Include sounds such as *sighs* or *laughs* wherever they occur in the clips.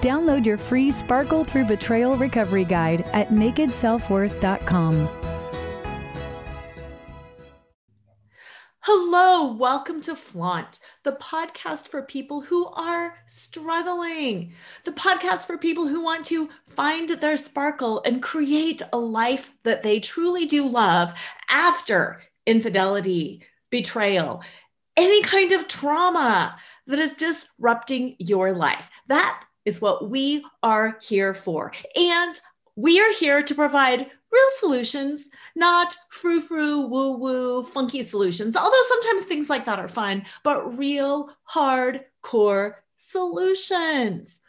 Download your free Sparkle Through Betrayal Recovery Guide at nakedselfworth.com. Hello, welcome to Flaunt, the podcast for people who are struggling, the podcast for people who want to find their sparkle and create a life that they truly do love after infidelity, betrayal, any kind of trauma that is disrupting your life. That is what we are here for. And we are here to provide real solutions, not frou frou, woo woo, funky solutions. Although sometimes things like that are fun, but real hardcore solutions.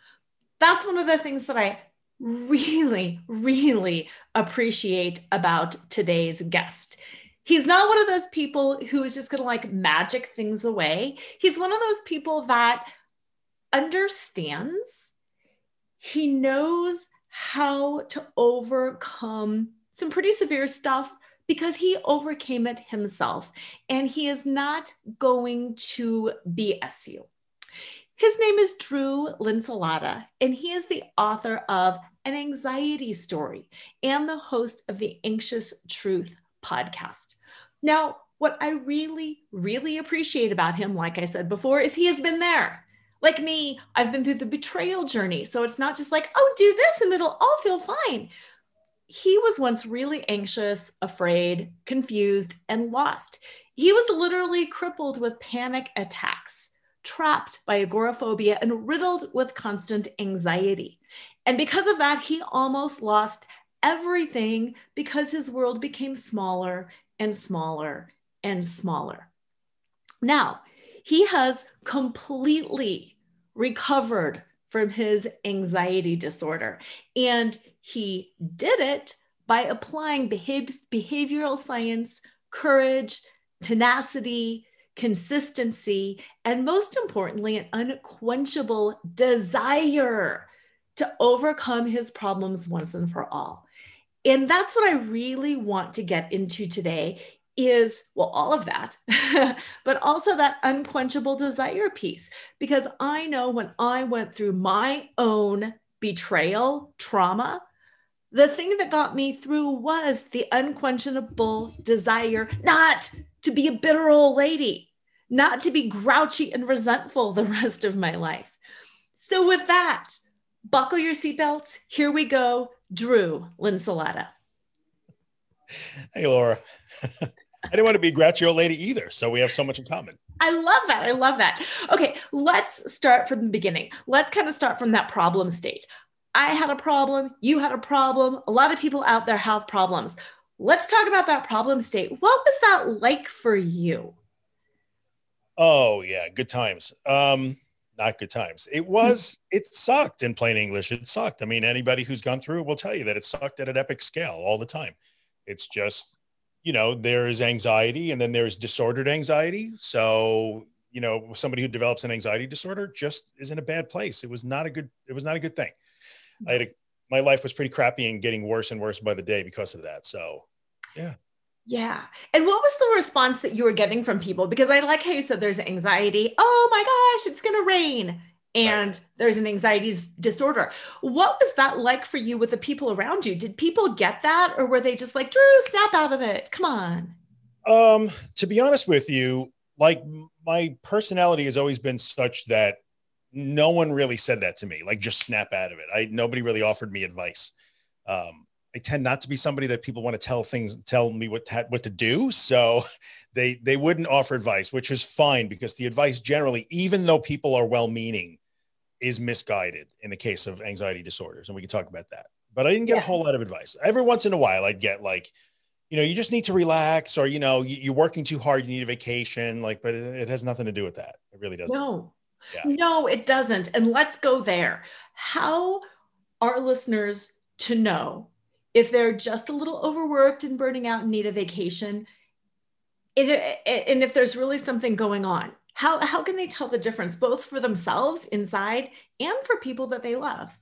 That's one of the things that I really, really appreciate about today's guest. He's not one of those people who is just going to like magic things away. He's one of those people that understands, he knows how to overcome some pretty severe stuff because he overcame it himself and he is not going to BS you. His name is Drew Linsalata, and he is the author of An Anxiety Story and the host of the Anxious Truth podcast. Now, what I really, really appreciate about him, like I said before, is he has been there. Like me, I've been through the betrayal journey. So it's not just like, oh, do this and it'll all feel fine. He was once really anxious, afraid, confused, and lost. He was literally crippled with panic attacks, trapped by agoraphobia, and riddled with constant anxiety. And because of that, he almost lost everything because his world became smaller and smaller and smaller. Now, he has completely recovered from his anxiety disorder. And he did it by applying behavioral science, courage, tenacity, consistency, and most importantly, an unquenchable desire to overcome his problems once and for all. And that's what I really want to get into today is well all of that *laughs* but also that unquenchable desire piece. Because i know when i went through my own betrayal trauma the thing that got me through was the unquenchable desire not to be a bitter old lady not to be grouchy and resentful the *laughs* rest of my life. So with that buckle your seatbelts. Here we go drew linsalata. Hey laura *laughs* I didn't want to be old lady either. So we have so much in common. I love that. I love that. Okay, let's start from the beginning. Let's kind of start from that problem state. I had a problem. You had a problem. A lot of people out there have problems. Let's talk about that problem state. What was that like for you? Oh, yeah, good times. Um, not good times. It was, it sucked in plain English. It sucked. I mean, anybody who's gone through it will tell you that it sucked at an epic scale all the time. It's just you know, there is anxiety and then there's disordered anxiety. So, you know, somebody who develops an anxiety disorder just is in a bad place. It was not a good, it was not a good thing. I had a, my life was pretty crappy and getting worse and worse by the day because of that. So, yeah. Yeah. And what was the response that you were getting from people? Because I like how you said there's anxiety. Oh my gosh, it's going to rain and right. there's an anxiety disorder. What was that like for you with the people around you? Did people get that or were they just like, Drew, snap out of it? Come on. Um, to be honest with you, like my personality has always been such that no one really said that to me, like just snap out of it. I nobody really offered me advice. Um, I tend not to be somebody that people want to tell things, tell me what to, what to do. So *laughs* they they wouldn't offer advice, which is fine because the advice generally, even though people are well meaning, is misguided in the case of anxiety disorders. And we can talk about that. But I didn't get yeah. a whole lot of advice. Every once in a while, I'd get like, you know, you just need to relax, or, you know, you're working too hard, you need a vacation. Like, but it has nothing to do with that. It really doesn't. No, yeah. no, it doesn't. And let's go there. How are listeners to know if they're just a little overworked and burning out and need a vacation, and if there's really something going on, how, how can they tell the difference both for themselves inside and for people that they love?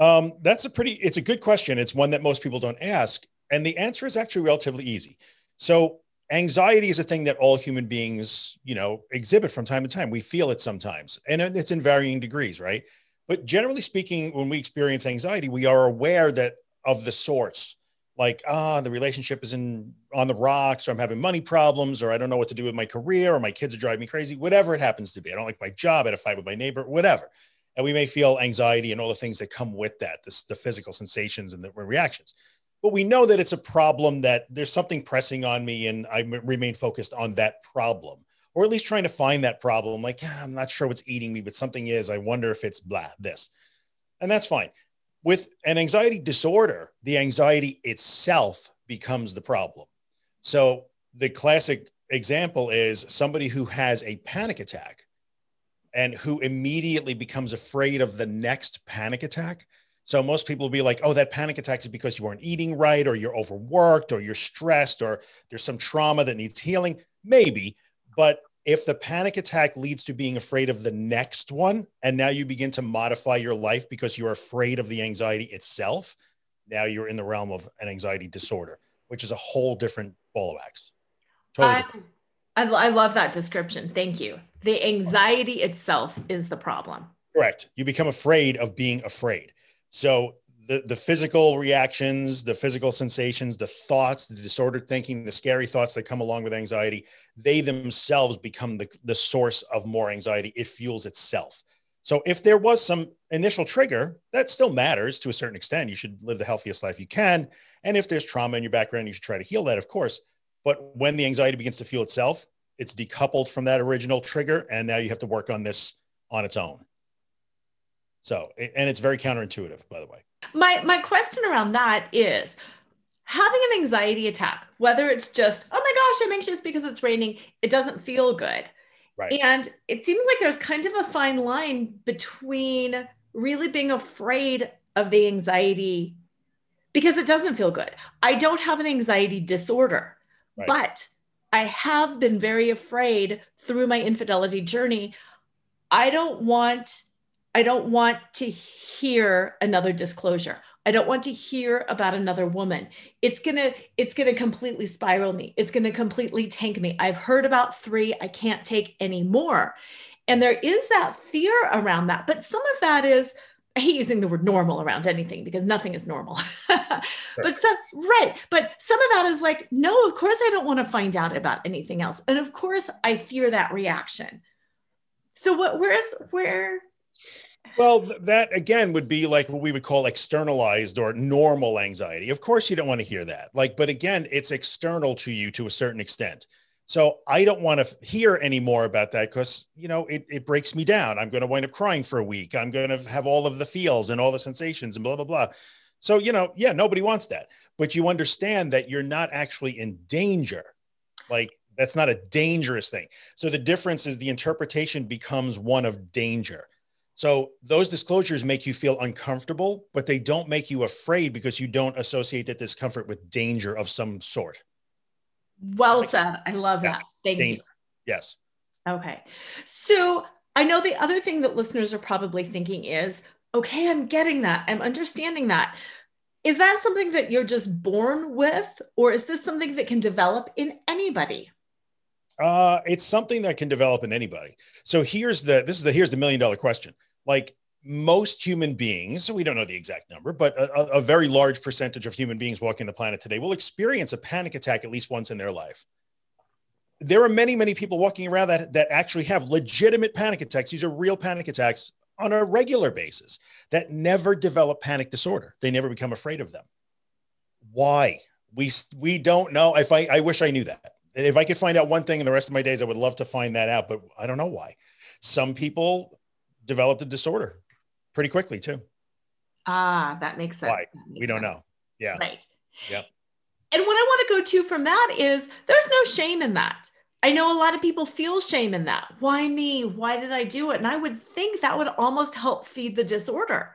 Um, that's a pretty, it's a good question. It's one that most people don't ask. And the answer is actually relatively easy. So anxiety is a thing that all human beings, you know, exhibit from time to time. We feel it sometimes, and it's in varying degrees, right? But generally speaking, when we experience anxiety, we are aware that of the sorts. Like ah, the relationship is in on the rocks, or I'm having money problems, or I don't know what to do with my career, or my kids are driving me crazy, whatever it happens to be. I don't like my job, I had a fight with my neighbor, whatever. And we may feel anxiety and all the things that come with that, this, the physical sensations and the reactions. But we know that it's a problem that there's something pressing on me and I remain focused on that problem. Or at least trying to find that problem. Like yeah, i'm not sure what's eating me but something is. I wonder if it's blah this. And that's fine with an anxiety disorder the anxiety itself becomes the problem so the classic example is somebody who has a panic attack and who immediately becomes afraid of the next panic attack so most people will be like, oh, that panic attack is because you weren't eating right, or you're overworked, or you're stressed, or there's some trauma that needs healing. Maybe. But if the panic attack leads to being afraid of the next one, and now you begin to modify your life because you're afraid of the anxiety itself, now you're in the realm of an anxiety disorder, which is a whole different ball of wax. Totally I, I, I love that description. Thank you. The anxiety itself is the problem. Correct. You become afraid of being afraid. So the, the physical reactions, the physical sensations, the thoughts, the disordered thinking, the scary thoughts that come along with anxiety, they themselves become the, the source of more anxiety. It fuels itself. So if there was some initial trigger, that still matters to a certain extent. You should live the healthiest life you can. And if there's trauma in your background, you should try to heal that, of course. But when the anxiety begins to fuel itself, it's decoupled from that original trigger. And now you have to work on this on its own. So, and it's very counterintuitive, by the way. My my question around that is having an anxiety attack, whether it's just, oh my gosh, I'm anxious because it's raining, it doesn't feel good. Right. And it seems like there's kind of a fine line between really being afraid of the anxiety because it doesn't feel good. I don't have an anxiety disorder, right. but I have been very afraid through my infidelity journey. I don't want I don't want to hear another disclosure. I don't want to hear about another woman. It's going to it's going to completely spiral me. It's going to completely tank me. I've heard about 3, I can't take any more. And there is that fear around that. But some of that is I hate using the word normal around anything because nothing is normal. *laughs* but so, right. But some of that is like, no, of course I don't want to find out about anything else. And of course I fear that reaction. So what where's where well, th- that again would be like what we would call externalized or normal anxiety. Of course, you don't want to hear that. Like, but again, it's external to you to a certain extent. So I don't want to hear any more about that because, you know, it, it breaks me down. I'm going to wind up crying for a week. I'm going to have all of the feels and all the sensations and blah, blah, blah. So, you know, yeah, nobody wants that. But you understand that you're not actually in danger. Like, that's not a dangerous thing. So the difference is the interpretation becomes one of danger. So those disclosures make you feel uncomfortable, but they don't make you afraid because you don't associate that discomfort with danger of some sort. Well like, said. I love yeah, that. Thank danger. you. Yes. Okay. So I know the other thing that listeners are probably thinking is okay, I'm getting that. I'm understanding that. Is that something that you're just born with, or is this something that can develop in anybody? Uh, it's something that can develop in anybody. So here's the this is the here's the million dollar question. Like most human beings, we don't know the exact number, but a, a very large percentage of human beings walking the planet today will experience a panic attack at least once in their life. There are many, many people walking around that that actually have legitimate panic attacks. These are real panic attacks on a regular basis that never develop panic disorder. They never become afraid of them. Why? We we don't know. If I I wish I knew that if I could find out one thing in the rest of my days, I would love to find that out, but I don't know why. Some people developed a disorder pretty quickly too. Ah, that makes sense. Why? Makes we don't sense. know. Yeah. Right. Yep. And what I want to go to from that is there's no shame in that. I know a lot of people feel shame in that. Why me? Why did I do it? And I would think that would almost help feed the disorder.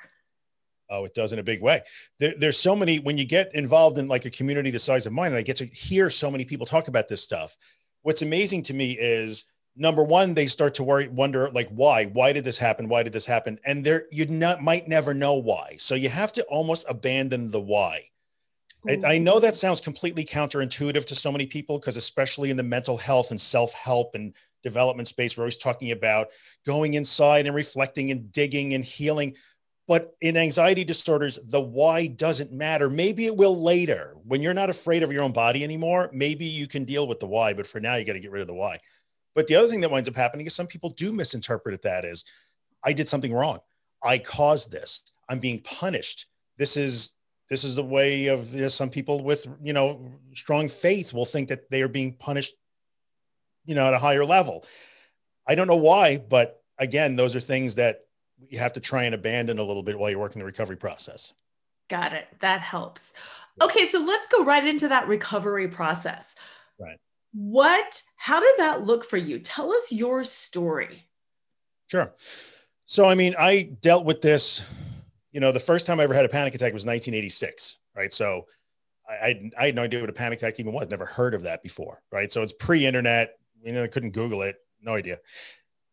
Oh, it does in a big way. There, there's so many when you get involved in like a community the size of mine, and I get to hear so many people talk about this stuff. What's amazing to me is number one, they start to worry, wonder like why? Why did this happen? Why did this happen? And there you not might never know why. So you have to almost abandon the why. I, I know that sounds completely counterintuitive to so many people because especially in the mental health and self-help and development space, we're always talking about going inside and reflecting and digging and healing but in anxiety disorders, the why doesn't matter. Maybe it will later. When you're not afraid of your own body anymore, maybe you can deal with the why. But for now, you got to get rid of the why. But the other thing that winds up happening is some people do misinterpret it that as I did something wrong. I caused this. I'm being punished. This is this is the way of you know, some people with you know strong faith will think that they are being punished you know at a higher level. I don't know why, but again, those are things that you have to try and abandon a little bit while you're working the recovery process. Got it. That helps. Okay, so let's go right into that recovery process. Right. What, how did that look for you? Tell us your story. Sure. So, I mean, I dealt with this, you know, the first time I ever had a panic attack was 1986, right? So, I, I, had no idea what a panic attack even was, never heard of that before, right? So, it's pre internet, you know, I couldn't Google it, no idea.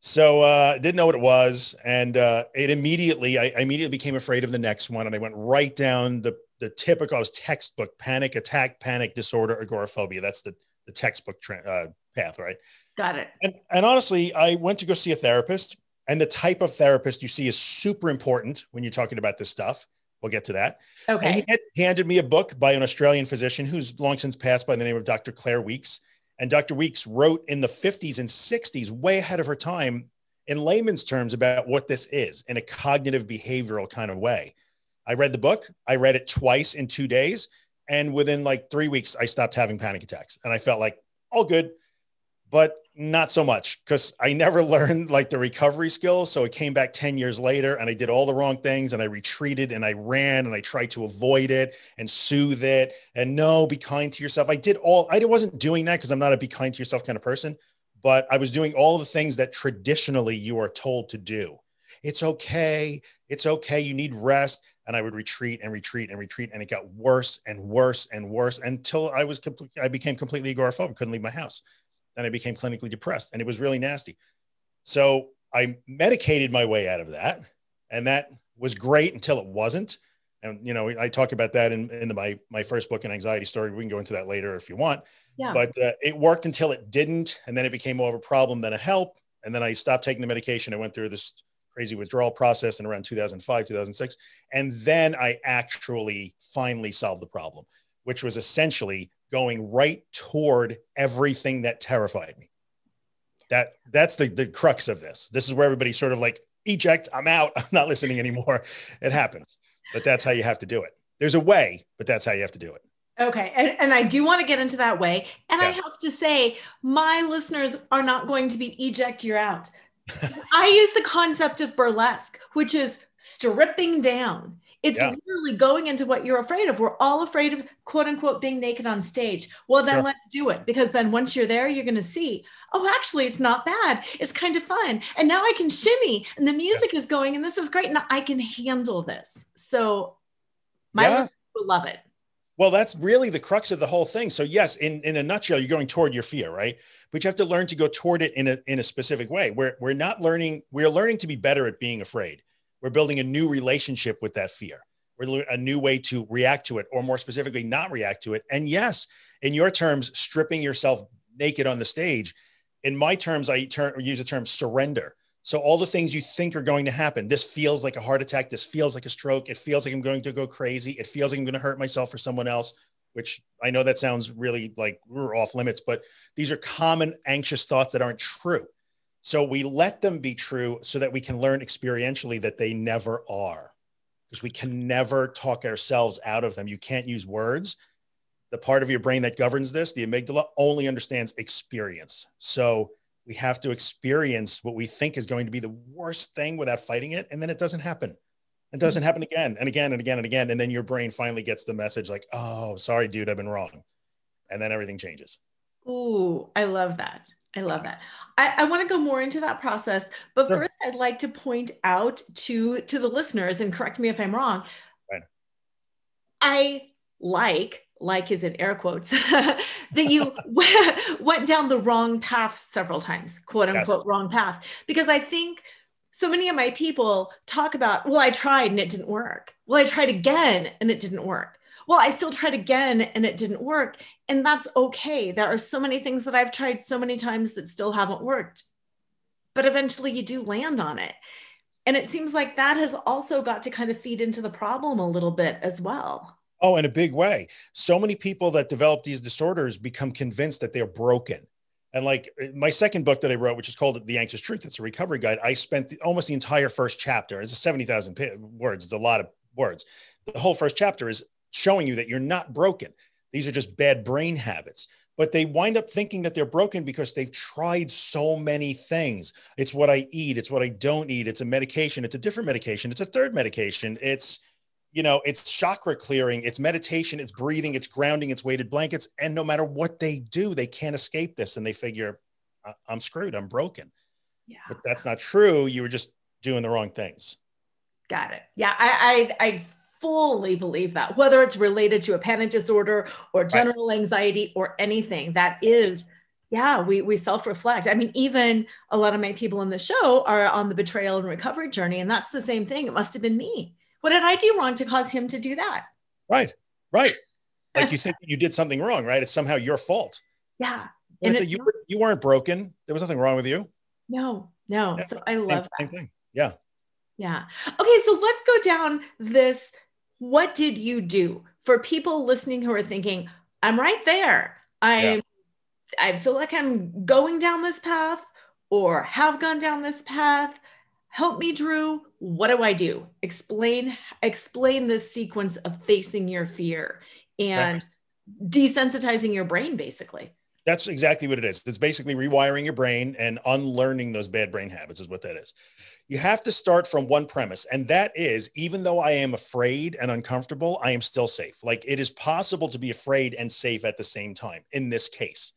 So uh, didn't know what it was, and uh, it immediately I, I, immediately became afraid of the next one, and I went right down the the typical textbook panic attack, panic disorder, agoraphobia. That's the the textbook tra- uh, path, right? Got it. And and honestly, I went to go see a therapist, and the type of therapist you see is super important when you're talking about this stuff. We'll get to that. Okay. And he had, handed me a book by an Australian physician who's long since passed by the name of Dr. Claire Weekes. and Dr. Weekes wrote in the 50s and 60s, way ahead of her time, in layman's terms about what this is in a cognitive behavioral kind of way. I read the book, I read it twice in two days. And within like three weeks, I stopped having panic attacks. And I felt like all good. But not so much because I never *laughs* learned like the recovery skills. So it came back 10 years later and I did all the wrong things and I retreated and I ran and I tried to avoid it and soothe it and no, be kind to yourself. I did all, I wasn't doing that because I'm not a be kind to yourself kind of person, but I was doing all the things that traditionally you are told to do. It's okay. It's okay. You need rest. And I would retreat and retreat and retreat. And it got worse and worse and worse until I was, complete, I became completely agoraphobic, couldn't leave my house and I became clinically depressed and it was really nasty. So I medicated my way out of that. And that was great until it wasn't. And, you know, I talk about that in, in the, my, my first book, An Anxiety Story. We can go into that later if you want. Yeah. But uh, it worked until it didn't. And then it became more of a problem than a help. And then I stopped taking the medication. I went through this crazy withdrawal process in around 2005, 2006. And then I actually finally solved the problem, which was essentially going right toward everything that terrified me. That that's the the crux of this. This is where everybody sort of like eject. I'm out. *laughs* I'm not listening anymore. It happens, but that's how you have to do it. There's a way, but that's how you have to do it. Okay. And, and I do want to get into that way. And yeah. I have to say, my listeners are not going to be eject, you're out. I use the concept of burlesque, which is stripping down. It's yeah. literally going into what you're afraid of. We're all afraid of quote unquote being naked on stage. Well, then sure. let's do it because then once you're there, you're going to see, oh, actually, it's not bad. It's kind of fun. And now I can shimmy and the music yeah. is going and this is great. And I can handle this. So my yeah. listeners will love it. Well, that's really the crux of the whole thing. So, yes, in, in a nutshell, you're going toward your fear, right? But you have to learn to go toward it in a, in a specific way. We're, we're not learning, we're learning to be better at being afraid. We're building a new relationship with that fear. We're a new way to react to it, or more specifically, not react to it. And yes, in your terms, stripping yourself naked on the stage. In my terms, I ter- use the term surrender. So all the things you think are going to happen. This feels like a heart attack. This feels like a stroke. It feels like I'm going to go crazy. It feels like I'm going to hurt myself or someone else. Which I know that sounds really like we're off limits, but these are common anxious thoughts that aren't true. So we let them be true so that we can learn experientially that they never are. Because we can never talk ourselves out of them. You can't use words. The part of your brain that governs this, the amygdala, only understands experience. So we have to experience what we think is going to be the worst thing without fighting it. And then it doesn't happen. It doesn't hmm. happen again and again and again and again. And then your brain finally gets the message like, oh, sorry, dude, I've been wrong. And then everything changes. Ooh, I love that. I love that. I, I want to go more into that process, but sure. first I'd like to point out to to the listeners and correct me if I'm wrong. Right. I like like is in air quotes *laughs* that you *laughs* went down the wrong path several times, quote unquote yes. wrong path, because I think so many of my people talk about, well, I tried and it didn't work. Well, I tried again and it didn't work well, I still tried again and it didn't work. And that's okay. There are so many things that I've tried so many times that still haven't worked. But eventually you do land on it. And it seems like that has also got to kind of feed into the problem a little bit as well. Oh, in a big way. So many people that develop these disorders become convinced that they're broken. And like eh, my second book that I wrote, which is called The Anxious Truth, it's a recovery guide. I spent the, almost the entire first chapter. It's a 70,000 words. It's a lot of words. The whole first chapter is showing you that you're not broken. These are just bad brain habits. But they wind up thinking that they're broken because they've tried so many things. It's what I eat, it's what I don't eat, it's a medication, it's a different medication, it's a third medication, it's you know, it's chakra clearing, it's meditation, it's breathing, it's grounding, it's weighted blankets. And no matter what they do, they can't escape this. And they figure, I'm screwed, I'm broken. Yeah. But that's not true. You were just doing the wrong things. Got it. Yeah. I, I, I fully believe that, whether it's related to a panic disorder or general right. anxiety or anything that is, yeah, we, we self reflect. I mean, even a lot of my people in the show are on the betrayal and recovery journey, and that's the same thing. It must have been me. What did I do wrong to cause him to do that? Right, right. Like you *laughs* think you did something wrong, right? It's somehow your fault. Yeah. But it's a, you, were, you weren't broken. There was nothing wrong with you. No, no. Yeah. So I love same, that. Same thing. Yeah. Yeah. Okay. So let's go down this what did you do for people listening who are thinking, I'm right there. I'm, yeah. I feel like I'm going down this path or have gone down this path. Help me, Drew. What do I do? Explain, explain this sequence of facing your fear and right. desensitizing your brain, basically. That's exactly what it is. It's basically rewiring your brain and unlearning those bad brain habits, is what that is. You have to start from one premise, and that is even though I am afraid and uncomfortable, I am still safe. Like it is possible to be afraid and safe at the same time in this case.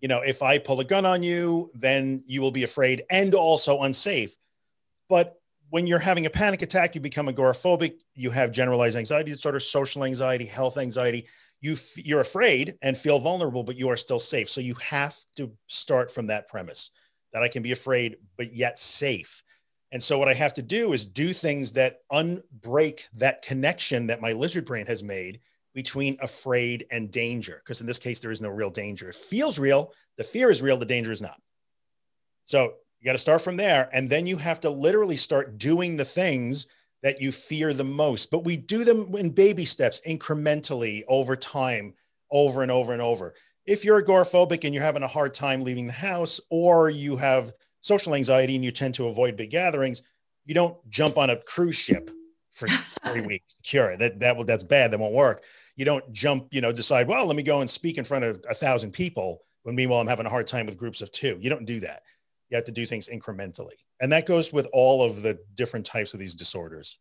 You know, if I pull a gun on you, then you will be afraid and also unsafe. But when you're having a panic attack, you become agoraphobic, you have generalized anxiety disorder, social anxiety, health anxiety. You f- you're afraid and feel vulnerable but you are still safe. So you have to start from that premise that i can be afraid but yet safe. And so what i have to do is do things that unbreak that connection that my lizard brain has made between afraid and danger. Because in this case there is no real danger. It feels real the fear is real the danger is not. So you got to start from there and then you have to literally start doing the things that you fear the most, but we do them in baby steps, incrementally over time, over and over and over. If you're agoraphobic and you're having a hard time leaving the house, or you have social anxiety and you tend to avoid big gatherings, you don't jump on a cruise ship for *laughs* three weeks to cure it. That that will that's bad. That won't work. You don't jump, you know, decide, well, let me go and speak in front of a thousand people when meanwhile I'm having a hard time with groups of two. You don't do that. You have to do things incrementally. And that goes with all of the different types of these disorders.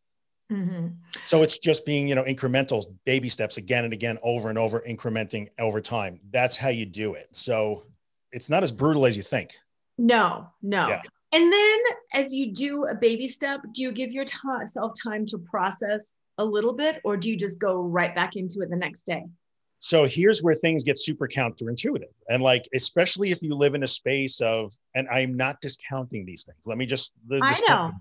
Mm-hmm. So it's just being, you know, incremental baby steps again and again, over and over, incrementing over time. That's how you do it. So it's not as brutal as you think. No, no. Yeah. And then as you do a baby step, do you give yourself time to process a little bit or do you just go right back into it the next day? So here's where things get super counterintuitive. And like, especially if you live in a space of, and I'm not discounting these things. Let me just, I know.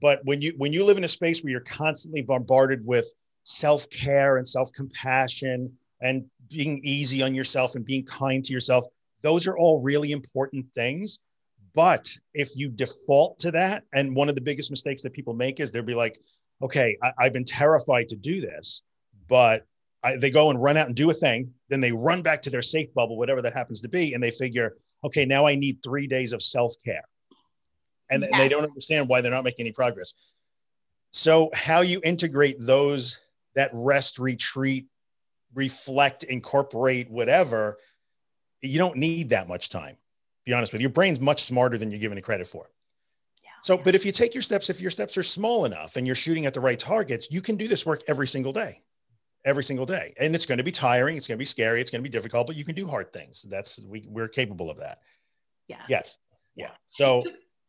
But when you when you live in a space where you're constantly bombarded with self-care and self-compassion and being easy on yourself and being kind to yourself, those are all really important things. But if you default to that, and one of the biggest mistakes that people make is they'll be like, okay, I, have been terrified to do this, but I, they go and run out and do a thing. Then they run back to their safe bubble, whatever that happens to be. And they figure, okay, now I need three days of self care. And, yes. and they don't understand why they're not making any progress. So, how you integrate those, that rest, retreat, reflect, incorporate, whatever, you don't need that much time. Be honest with you. Your brain's much smarter than you're giving it credit for. So, but if you take your steps, if your steps are small enough and you're shooting at the right targets, you can do this work every single day every single day. And it's going to be tiring. It's going to be scary. It's going to be difficult, but you can do hard things. That's, we, we're capable of that. Yes. Yes. Yeah. So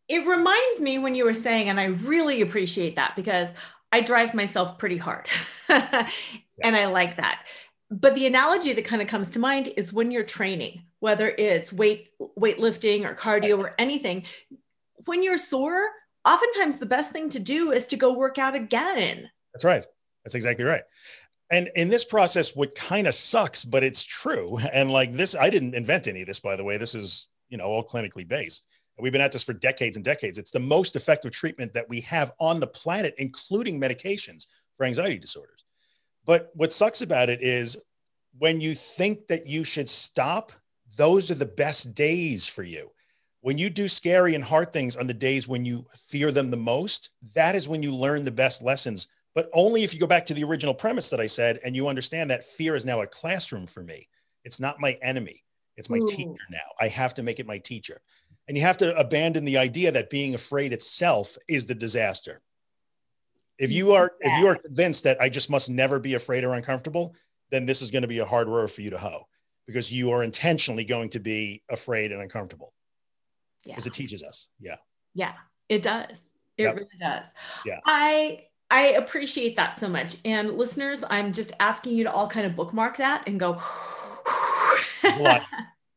it reminds me when you were saying, and I really appreciate that because I drive myself pretty hard *laughs* and I like that. But the analogy that kind of comes to mind is when you're training, whether it's weight weightlifting or cardio or anything, when you're sore, oftentimes the best thing to do is to go work out again. That's right. That's exactly right. And in this process, what kind of sucks, but it's true. And like this, I didn't invent any of this, by the way. This is, you know, all clinically based. We've been at this for decades and decades. It's the most effective treatment that we have on the planet, including medications for anxiety disorders. But what sucks about it is when you think that you should stop, those are the best days for you. When you do scary and hard things on the days when you fear them the most, that is when you learn the best lessons. But only if you go back to the original premise that I said and you understand that fear is now a classroom for me. It's not my enemy, it's my Ooh. teacher now. I have to make it my teacher. And you have to abandon the idea that being afraid itself is the disaster. If you are yes. if you are convinced that I just must never be afraid or uncomfortable, then this is going to be a hard road for you to hoe because you are intentionally going to be afraid and uncomfortable. Yeah. Because it teaches us. Yeah. Yeah, it does. It yep. really does. Yeah. I I appreciate that so much. And listeners, I'm just asking you to all kind of bookmark that and go. There's a lot.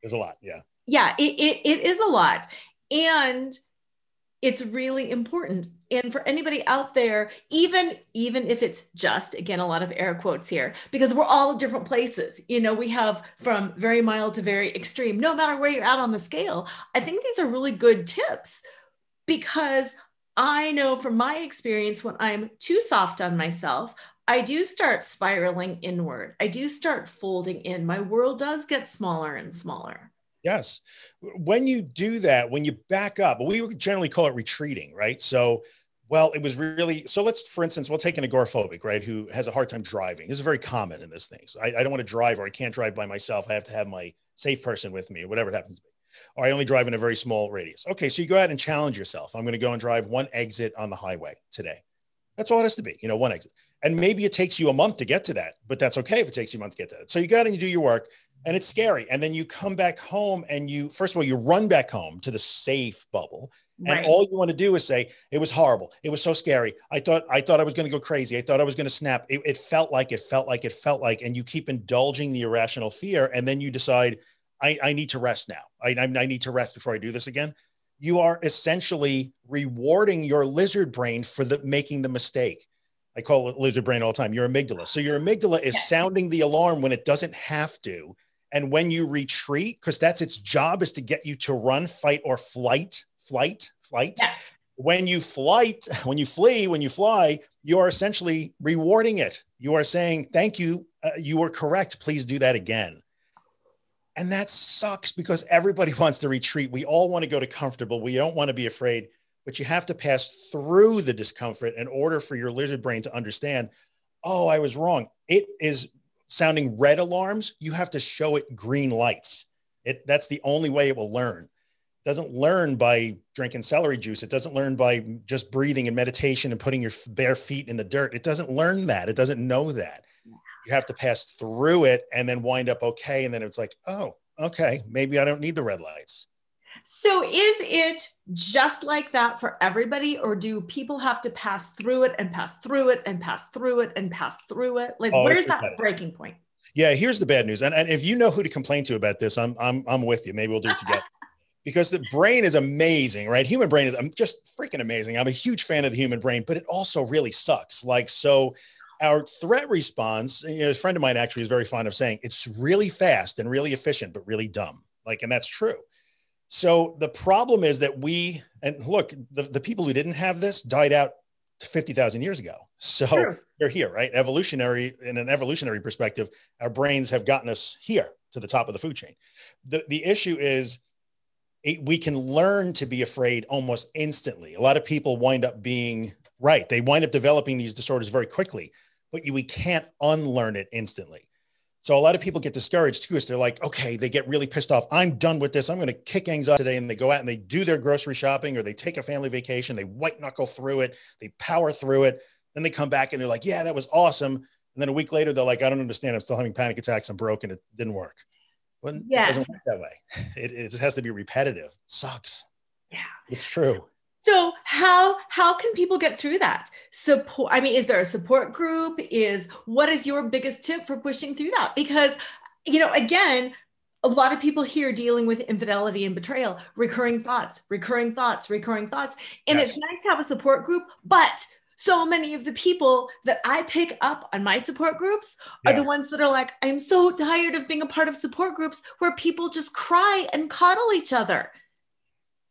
There's a lot. Yeah yeah, it, it, it is a lot. And it's really important and for anybody out there even even if it's just again a lot of air quotes here because we're all different places you know we have from very mild to very extreme no matter where you're at on the scale i think these are really good tips because i know from my experience when i'm too soft on myself i do start spiraling inward i do start folding in my world does get smaller and smaller Yes. When you do that, when you back up, we generally call it retreating, right? So, well, it was really so. Let's, for instance, we'll take an agoraphobic, right, who has a hard time driving. This is very common in this thing. So I, I don't want to drive, or I can't drive by myself. I have to have my safe person with me, or whatever it happens to be. Or I only drive in a very small radius. Okay, so you go out and challenge yourself. I'm going to go and drive one exit on the highway today. That's all it has to be, you know, one exit. And maybe it takes you a month to get to that, but that's okay if it takes you a month to get to that. So you go out and you do your work and it's scary. And then you come back home and you, first of all, you run back home to the safe bubble. Right. And all you want to do is say, it was horrible. It was so scary. I thought, I thought I was going to go crazy. I thought I was going to snap. It, it felt like, it felt like, it felt like, and you keep indulging the irrational fear. And then you decide, I, I need to rest now. I, I need to rest before I do this again. You are essentially rewarding your lizard brain for the making the mistake. I call it lizard brain all the time. Your amygdala. So your amygdala is sounding the alarm when it doesn't have to and when you retreat, because that's its job is to get you to run, fight, or flight, flight, flight. Yes. When you flight, *laughs* when you flee, when you fly, you are essentially rewarding it. You are saying, Thank you. Uh, you were correct. Please do that again. And that sucks because everybody *laughs* wants to retreat. We all want to go to comfortable. We don't want to be afraid, but you have to pass through the discomfort in order for your lizard brain to understand, oh, I was wrong. It is sounding red alarms, you have to show it green lights. It, that's the only way it will learn. It doesn't learn by drinking celery juice. It doesn't learn by just breathing and meditation and putting your bare feet in the dirt. It doesn't learn that. It doesn't know that. You have to pass through it and then wind up okay. And then it's like, oh, okay, maybe I don't need the red lights. So is it just like that for everybody, or do people have to pass through it and pass through it and pass through it and pass through it? Like, oh, where's that breaking point? Yeah, here's the bad news. And, and if you know who to complain to about this, I'm I'm I'm with you. Maybe we'll do it together. *laughs* because the brain is amazing, right? Human brain is I'm just freaking amazing. I'm a huge fan of the human brain, but it also really sucks. Like so our threat response, you know, a friend of mine actually is very fond of saying it's really fast and really efficient, but really dumb. Like, and that's true. So the problem is that we, and look, the, the people who didn't have this died out 50,000 years ago. So sure. they're here, right? Evolutionary, in an evolutionary perspective, our brains have gotten us here to the top of the food chain. The, the issue is it, we can learn to be afraid almost instantly. A lot of people wind up being right. They wind up developing these disorders very quickly, but you, we can't unlearn it instantly. So a lot of people get discouraged too. Because they're like, okay, they get really pissed off. I'm done with this. I'm going to kick anxiety today. And they go out and they do their grocery shopping or they take a family vacation. They white knuckle through it. They power through it. Then they come back and they're like, yeah, that was awesome. And then a week later, they're like, I don't understand. I'm still having panic attacks. I'm broken. It didn't work. Well, yes. it doesn't work that way. It, it has to be repetitive. It sucks. Yeah. It's true. So how how can people get through that? Support I mean is there a support group? Is what is your biggest tip for pushing through that? Because you know again a lot of people here dealing with infidelity and betrayal, recurring thoughts, recurring thoughts, recurring thoughts. And yes. it's nice to have a support group, but so many of the people that I pick up on my support groups are the ones that are like, I'm so tired of being a part of support groups where people just cry and coddle each other.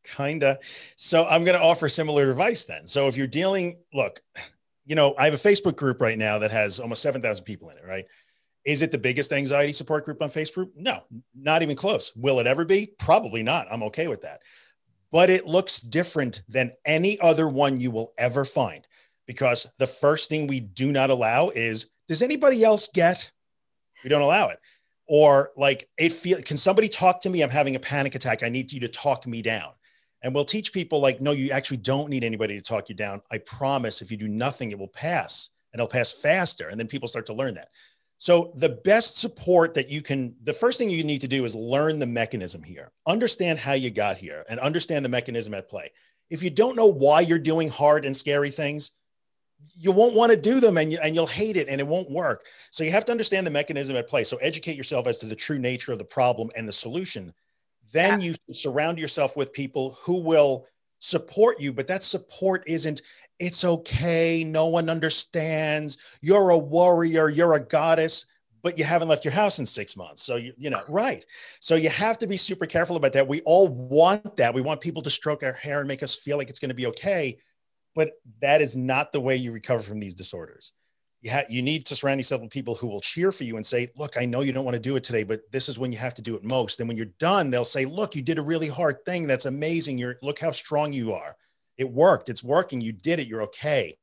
Kinda. So I'm going to offer similar advice then. So if you're dealing, look, you know, I have a Facebook group right now that has almost 7,000 people in it, right? Is it the biggest anxiety support group on Facebook? No, not even close. Will it ever be? Probably not. I'm okay with that. But it looks different than any other one you will ever find because the first thing we do not allow is does anybody else get? We don't allow it. Or like it feel can somebody talk to me? I'm having a panic attack. I need you to talk me down. And we'll teach people like, no, you actually don't need anybody to talk you down. I promise if you do nothing, it will pass and it'll pass faster. And then people start to learn that. So the best support that you can, the first thing you need to do is learn the mechanism here, understand how you got here and understand the mechanism at play. If you don't know why you're doing hard and scary things, you won't want to do them and, you, and you'll hate it and it won't work. So you have to understand the mechanism at play. So educate yourself as to the true nature of the problem and the solution. Then yeah. you surround yourself with people who will support you, but that support isn't, it's okay. No one understands. You're a warrior. You're a goddess but you haven't left your house in six months. So you, you know, right. So you have to be super careful about that. We all want that. We want people to stroke our hair and make us feel like it's going to be okay but that is not the way you recover from these disorders. You, have you need to surround yourself with people who will cheer for you and say, Look, I know you don't want to do it today, but this is when you have to do it most. And when you're done, they'll say, Look, you did a really hard thing. That's amazing. You're, look how strong you are. It worked. It's working. You did it. You're okay.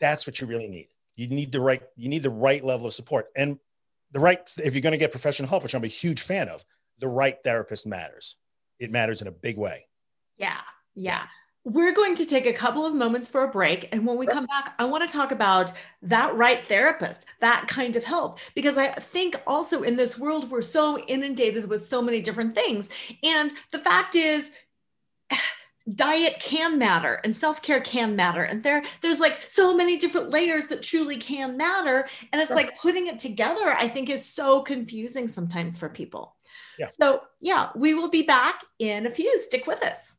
That's what you really need. You need the right, you need the right level of support. And the right, if you're going to get professional help, which I'm a huge fan of, the right therapist matters. It matters in a big way. Yeah. Yeah. We're going to take a couple of moments for a break. And when we come back, I want to talk about that right therapist, that kind of help. Because I think also in this world, we're so inundated with so many different things. And the fact is, *sighs* diet can matter and self-care can matter and there there's like so many different layers that truly can matter and it's like putting it together i think is so confusing sometimes for people yeah. so yeah we will be back in a few stick with us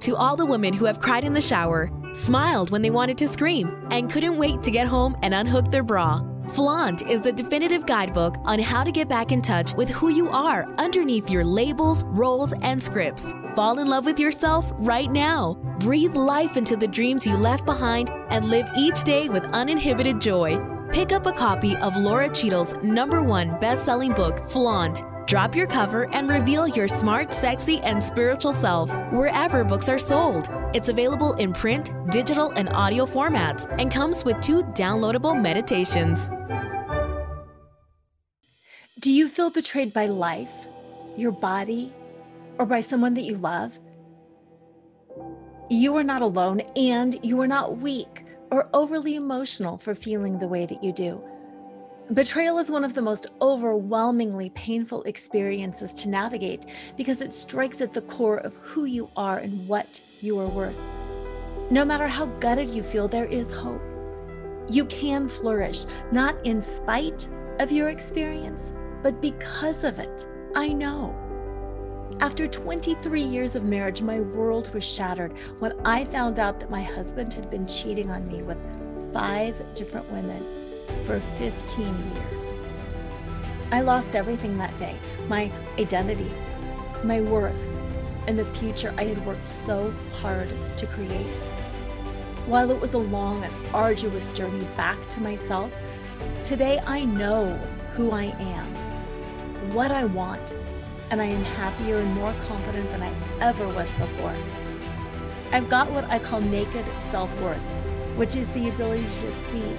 to all the women who have cried in the shower, smiled when they wanted to scream, and couldn't wait to get home and unhook their bra. Flaunt is the definitive guidebook on how to get back in touch with who you are underneath your labels, roles, and scripts. Fall in love with yourself right now. Breathe life into the dreams you left behind and live each day with uninhibited joy. Pick up a copy of Laura Cheadle's number one best selling book, Flaunt Drop your cover and reveal your smart, sexy, and spiritual self wherever books are sold. It's available in print, digital, and audio formats and comes with two downloadable meditations. Do you feel betrayed by life, your body, or by someone that you love? You are not alone and you are not weak or overly emotional for feeling the way that you do. Betrayal is one of the most overwhelmingly painful experiences to navigate because it strikes at the core of who you are and what you are worth. No matter how gutted you feel, there is hope. You can flourish, not in spite of your experience, but because of it. I know. After 23 years of marriage, my world was shattered when I found out that my husband had been cheating on me with five different women for 15 years. I lost everything that day my identity, my worth, and the future I had worked so hard to create. While it was a long and arduous journey back to myself, today I know who I am, what I want, and I am happier and more confident than I ever was before. I've got what I call naked self worth, which is the ability to see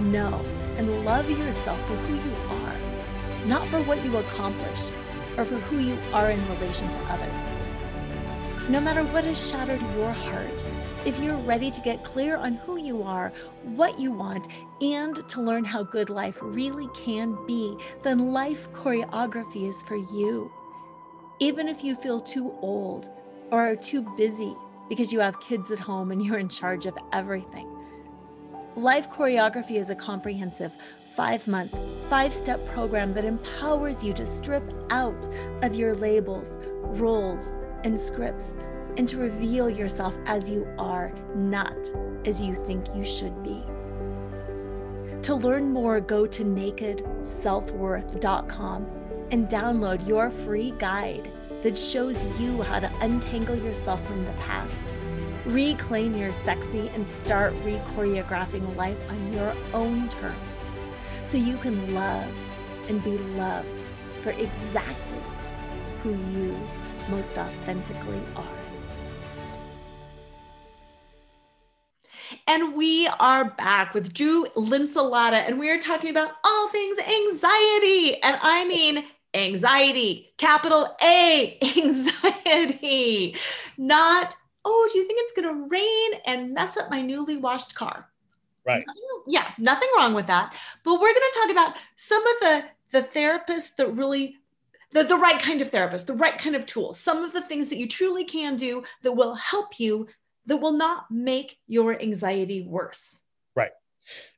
know and love yourself for who you are, not for what you accomplished or for who you are in relation to others. no matter what has shattered your heart, if you're ready to get clear on who you are, what you want, and to learn how good life really can be, then life choreography is for you. Even if you feel too old or are too busy because you have kids at home and you're in charge of everything. Life choreography is a comprehensive five month, five step program that empowers you to strip out of your labels, roles, and scripts and to reveal yourself as you are, not as you think you should be. To learn more, go to nakedselfworth.com and download your free guide that shows you how to untangle yourself from the past, reclaim your sexy, and start re choreographing life on your own terms so you can love and be loved for exactly who you most authentically are. And we are back with Drew Linsalata, and we are talking about all things anxiety. And I mean anxiety, capital A, *laughs* anxiety. Not, oh, do you think it's going to rain and mess up my newly washed car? Right. Yeah, nothing wrong with that. But we're going to talk about some of the the therapists that really the, the right kind of therapist, the right kind of tool, some of the things that you truly can do that will help you, that will not make your anxiety worse. Right.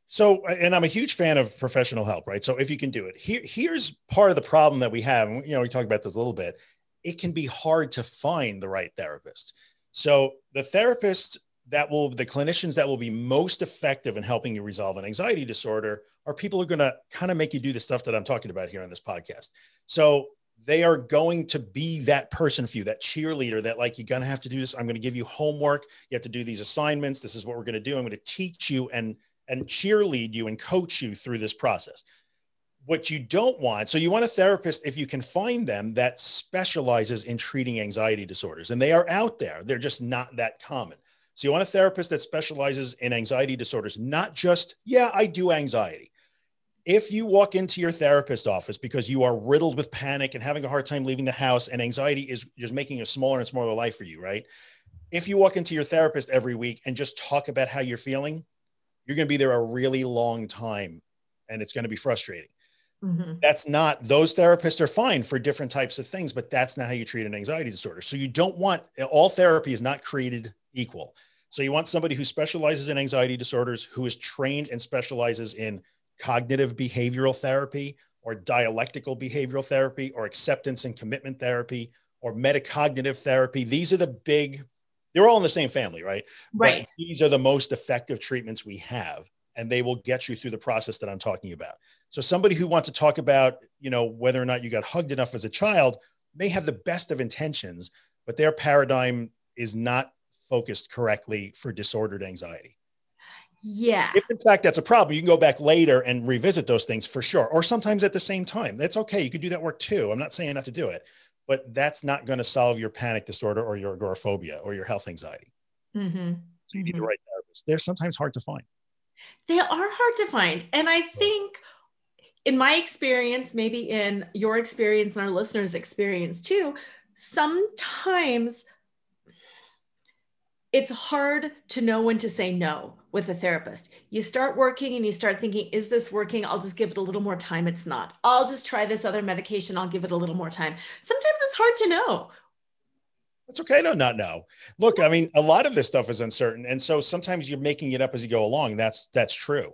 So, and I'm a huge fan of professional help, right? So, if you can do it, here, here's part of the problem that we have. And, you know, we talked about this a little bit. It can be hard to find the right therapist. So, the therapists that will, the clinicians that will be most effective in helping you resolve an anxiety disorder are people who are going to kind of make you do the stuff that I'm talking about here on this podcast. So, they are going to be that person for you, that cheerleader that like, you're going to have to do this. I'm going to give you homework. You have to do these assignments. This is what we're going to do. I'm going to teach you and, and cheerlead you and coach you through this process. What you don't want, so you want a therapist, if you can find them, that specializes in treating anxiety disorders. And they are out there. They're just not that common. So you want a therapist that specializes in anxiety disorders, not just, yeah, I do anxiety if you walk into your therapist office because you are riddled with panic and having a hard time leaving the house and anxiety is just making a smaller and smaller life for you, right? If you walk into your therapist every week and just talk about how you're feeling, you're going to be there a really long time and it's going to be frustrating. Mm-hmm. That's not, those therapists are fine for different types of things, but that's not how you treat an anxiety disorder. So you don't want, all therapy is not created equal. So you want somebody who specializes in anxiety disorders, who is trained and specializes in cognitive behavioral therapy or dialectical behavioral therapy or acceptance and commitment therapy or metacognitive therapy. These are the big, they're all in the same family, right? Right. But these are the most effective treatments we have, and they will get you through the process that I'm talking about. So somebody who wants to talk about, you know, whether or not you got hugged enough as a child may have the best of intentions, but their paradigm is not focused correctly for disordered anxiety. Yeah. If in fact that's a problem, you can go back later and revisit those things for sure, or sometimes at the same time. That's okay. You could do that work too. I'm not saying not to do it, but that's not going to solve your panic disorder or your agoraphobia or your health anxiety. Mm-hmm. So you need mm-hmm. the right therapist. They're sometimes hard to find. They are hard to find. And I think in my experience, maybe in your experience and our listeners' experience too, sometimes it's hard to know when to say no with a therapist. You start working and you start thinking, is this working? I'll just give it a little more time. It's not. I'll just try this other medication. I'll give it a little more time. Sometimes it's hard to know. It's okay to not know. Look, I mean, a lot of this stuff is uncertain. And so sometimes you're making it up as you go along. That's that's true.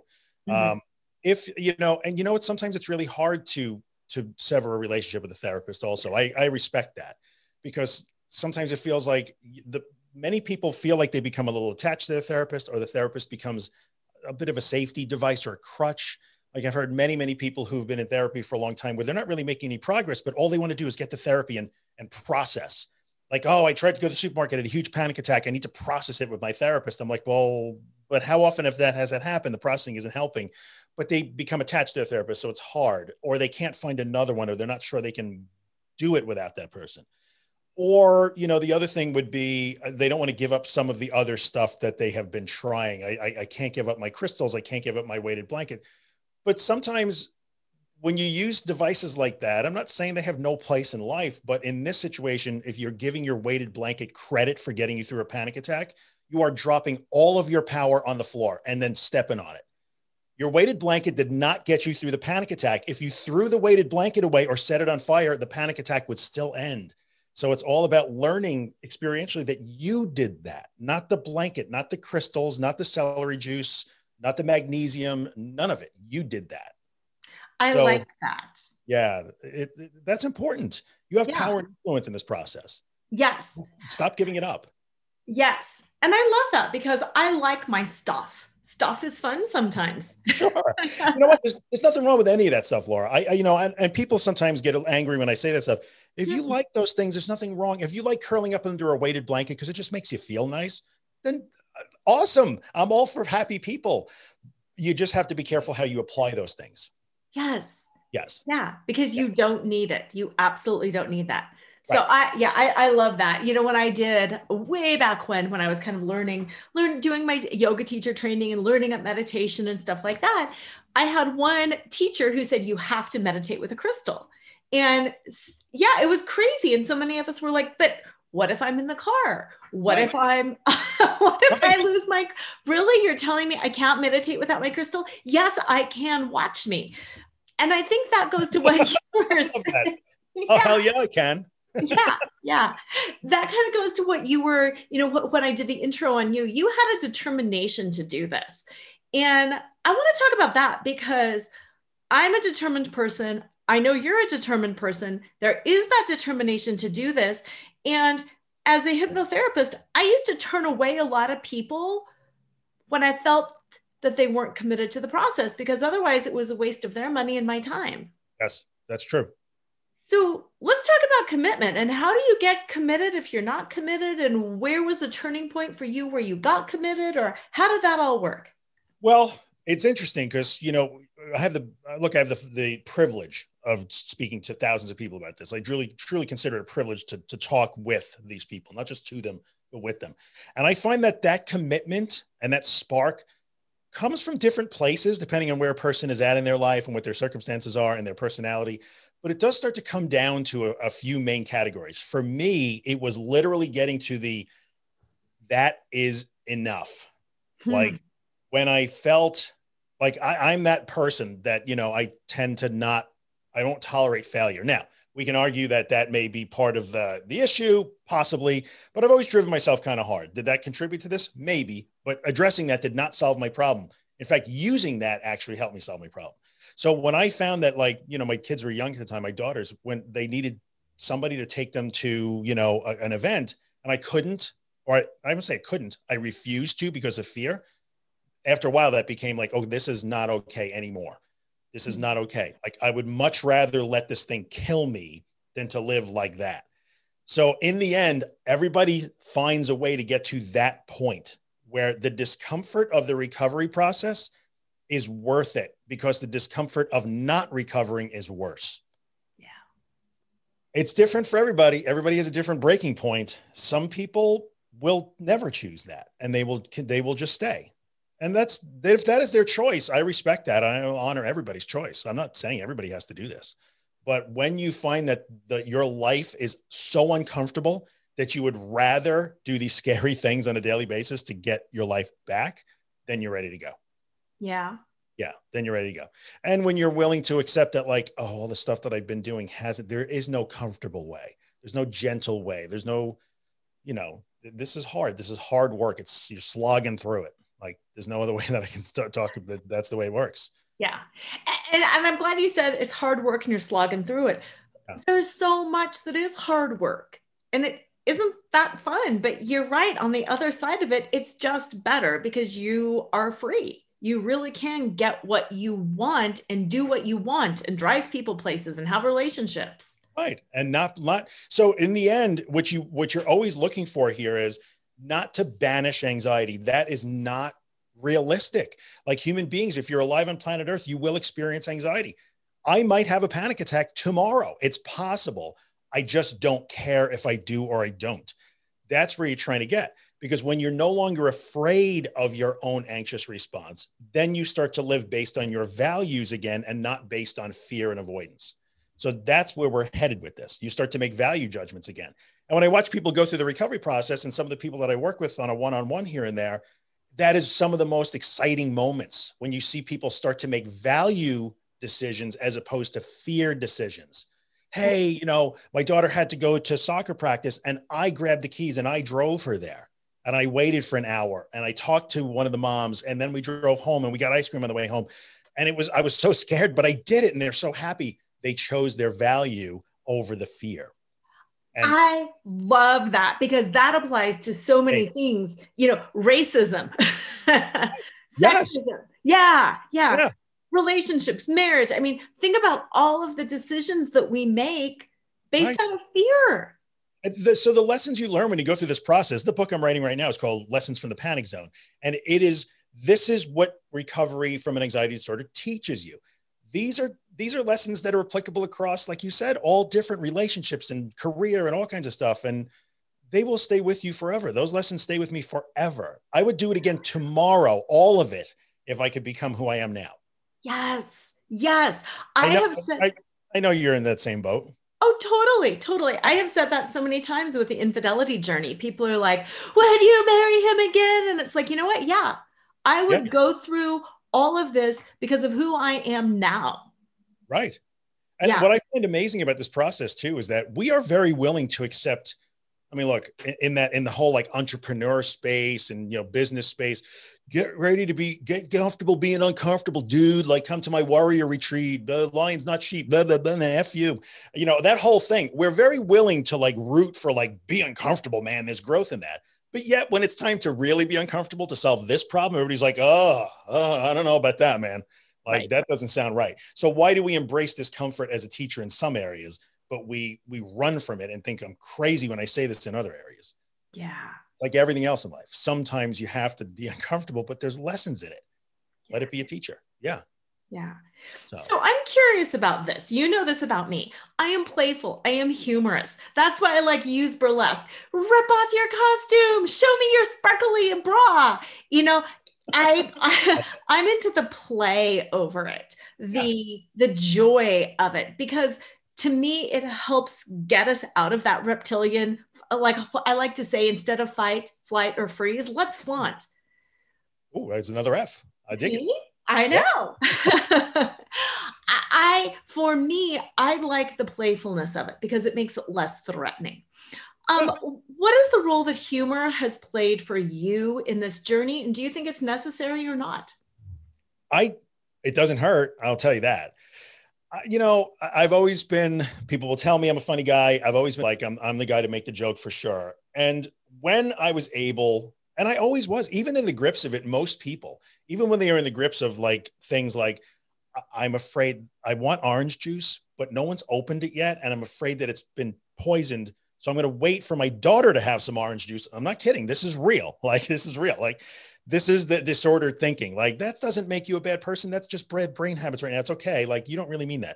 Mm-hmm. Um, if you know, and you know what, sometimes it's really hard to to sever a relationship with a therapist also. I, I respect that because sometimes it feels like the many people feel like they become a little attached to their therapist or the therapist becomes a bit of a safety device or a crutch. Like I've heard many, many people who've been in therapy for a long time where they're not really making any progress, but all they want to do is get to therapy and, and process. Like, oh, I tried to go to the supermarket, had a huge panic attack. I need to process it with my therapist. I'm like, well, but how often if that has that happened, the processing isn't helping. But they become attached to their therapist, so it's hard, or they can't find another one, or they're not sure they can do it without that person. Or you know the other thing would be uh, they don't want to give up some of the other stuff that they have been trying. I, I, I can't give up my crystals i can't give up my weighted blanket. But sometimes when you use devices like that, I'm not saying they have no place in life, but in this situation, if you're giving your weighted blanket credit for getting you through a panic attack, you are dropping all of your power on the floor and then stepping on it. Your weighted blanket did not get you through the panic attack. If you threw the weighted blanket away or set it on fire, the panic attack would still end. So it's all about learning experientially that you did that, not the blanket, not the crystals, not the celery juice, not the magnesium, none of it. You did that. I so, like that. Yeah, it, it, that's important. You have yeah. power and influence in this process. Yes. Stop giving it up. Yes. And I love that because I like my stuff. Stuff is fun sometimes. *laughs* sure. You know what? There's, there's, nothing wrong with any of that stuff, Laura. I, I you know, and, and, people sometimes get angry when I say that stuff. If you like those things, there's nothing wrong. If you like curling up under a weighted blanket because it just makes you feel nice, then uh, awesome. I'm all for happy people. You just have to be careful how you apply those things. Yes. Yes. Yeah, because you don't need it. You absolutely don't need that. So right. I yeah, I, I love that. You know, when I did way back when when I was kind of learning, learn doing my yoga teacher training and learning up meditation and stuff like that, I had one teacher who said you have to meditate with a crystal. And yeah, it was crazy. And so many of us were like, but what if I'm in the car? What right. if I'm, *laughs* what if right. I lose my, really? You're telling me I can't meditate without my crystal? Yes, I can. Watch me. And I think that goes to what *laughs* you were saying. *laughs* Oh, yeah. Oh, hell yeah, I can. Yeah, yeah. That kind of goes to what you were, you know, when I did the intro on you, you had a determination to do this. And I want to talk about that because I'm a determined person. I know you're a determined person. There is that determination to do this. And as a hypnotherapist, I used to turn away a lot of people when I felt that they weren't committed to the process because otherwise it was a waste of their money and my time. Yes, that's true. So let's talk about commitment and how do you get committed if you're not committed? And where was the turning point for you where you got committed, or how did that all work? Well, it's interesting because, you know, I have the look, I have the, the privilege of speaking to thousands of people about this. I truly, truly consider it a privilege to, to talk with these people, not just to them, but with them. And I find that that commitment and that spark comes from different places, depending on where a person is at in their life and what their circumstances are and their personality. But it does start to come down to a, a few main categories. For me, it was literally getting to the that is enough. Hmm. Like when I felt like I, I'm that person that, you know, I tend to not I don't tolerate failure. Now, we can argue that that may be part of the, the issue, possibly, but I've always driven myself kind of hard. Did that contribute to this? Maybe, but addressing that did not solve my problem. In fact, using that actually helped me solve my problem. So when I found that, like, you know, my kids were young at the time, my daughters, when they needed somebody to take them to, you know, a, an event, and I couldn't, or I, I would say I couldn't, I refused to because of fear. After a while, that became like, oh, this is not okay anymore. This is mm. not okay. Like I would much rather let this thing kill me than to live like that. So in the end, everybody finds a way to get to that point where the discomfort of the recovery process is worth it because the discomfort of not recovering is worse. Yeah. It's different for everybody. Everybody has a different breaking point. Some people will never choose that and they will they will just stay and that's if that is their choice i respect that i honor everybody's choice i'm not saying everybody has to do this but when you find that that your life is so uncomfortable that you would rather do these scary *laughs* things on a daily basis to get your life back then you're ready to go yeah yeah then you're ready to go and when you're willing to accept that like oh all the stuff that i've been doing hasn't there is no comfortable way there's no gentle way there's no you know this is hard this is hard work it's you're slogging through it like there's no other *laughs* way that I can start talking, but that's the way it works. Yeah. And, and I'm glad you said it's hard work and you're slogging through it. Yeah. There's so much that is hard work and it isn't that fun, but you're right. On the other side of it, it's just better because you are free. You really can get what you want and do what you want and drive people places and have relationships. Right. And not, not so in the end, what you what you're always looking for here is not to banish anxiety. That is not realistic. Like human beings, if you're alive on planet Earth, you will experience anxiety. I might have a panic attack tomorrow. It's possible. I just don't care if I do or I don't. That's where you're trying to get Because when you're no longer afraid of your own anxious response, then you start to live based on your values again and not based on fear and avoidance. So that's where we're headed with this. You start to make value judgments again. And when I watch people go through the recovery process and some of the people that I work with on a one on one here and there, that is some of the most exciting moments when you see people start to make value decisions as opposed to fear decisions. Hey, you know, my daughter had to go to soccer practice and I grabbed the keys and I drove her there. And I waited for an hour and I talked to one of the moms and then we drove home and we got ice cream on the way home. And it was, I was so scared, but I did it and they're so happy they chose their value over the fear. And I love that because that applies to so many things, you know, racism, *laughs* sexism. Yes. Yeah, yeah, yeah. Relationships, marriage. I mean, think about all of the decisions that we make based right. of fear. So the lessons you learn when you go through this process, the book I'm writing right now is called Lessons from the Panic Zone. And it is this is what recovery from an anxiety disorder teaches you. These are these are lessons that are applicable across, like you said, all different relationships and career and all kinds of stuff. And they will stay with you forever. Those lessons stay with me forever. I would do it again tomorrow, all of it, if I could become who I am now. Yes. Yes. I, I know, have said, I, I know you're in that same boat. Oh, totally, totally. I have said that so many times with the infidelity journey. People are like, Would you marry him again? And it's like, you know what? Yeah, I would go through all of this because of who I am now. Right. And yeah. what I find amazing about this process too is that we are very willing to accept. I mean, look in that in the whole like entrepreneur space and you know business space, get ready to be get comfortable being uncomfortable, dude. Like come to my warrior retreat. The lion's not sheep. Blah blah blah. F you. You know that whole thing. We're very willing to like root for like be uncomfortable, man. There's growth in that. But yet, when it's time to really be uncomfortable to solve this problem, everybody's like, oh, oh I don't know about that, man. Like right. that doesn't sound right. So why do we embrace discomfort as a teacher in some areas, but we we run from it and think I'm crazy when I say this in other areas? Yeah. Like everything else in life. Sometimes you have to be *laughs* uncomfortable, but there's lessons in it. Yeah. Let it be a teacher. Yeah. Yeah. So. so. I'm curious about this. You know this about me. I am playful. I am humorous. That's why I like use burlesque. Rip off your costume. Show me your sparkly bra. You know, I, I *laughs* I'm into the play over it, the yeah. the joy of it, because to me it helps get us out of that reptilian. Like I like to say, instead of fight, flight, or freeze, let's flaunt. Oh, there's another F. I dig See? it. I know. *laughs* Yeah. I, for me, I like the playfulness of it because it makes it less threatening. Um, what is the role that humor has played for you in this journey, and do you think it's necessary or not? I, it doesn't hurt. I'll tell you that. You know, I've always been. People will tell me I'm a funny guy. I've always been like I'm. I'm the guy to make the joke for sure. And when I was able, and I always was, even in the grips of it, most people, even when they are in the grips of like things like, I'm afraid I want orange juice, but no one's opened it yet, and I'm afraid that it's been poisoned so I'm going to wait for my daughter to have some orange juice. I'm not kidding. This is real. *laughs* Like this is real. Like this is the disordered thinking. Like that doesn't make you a bad person. That's just bred brain habits right now. It's okay. Like you don't really mean that.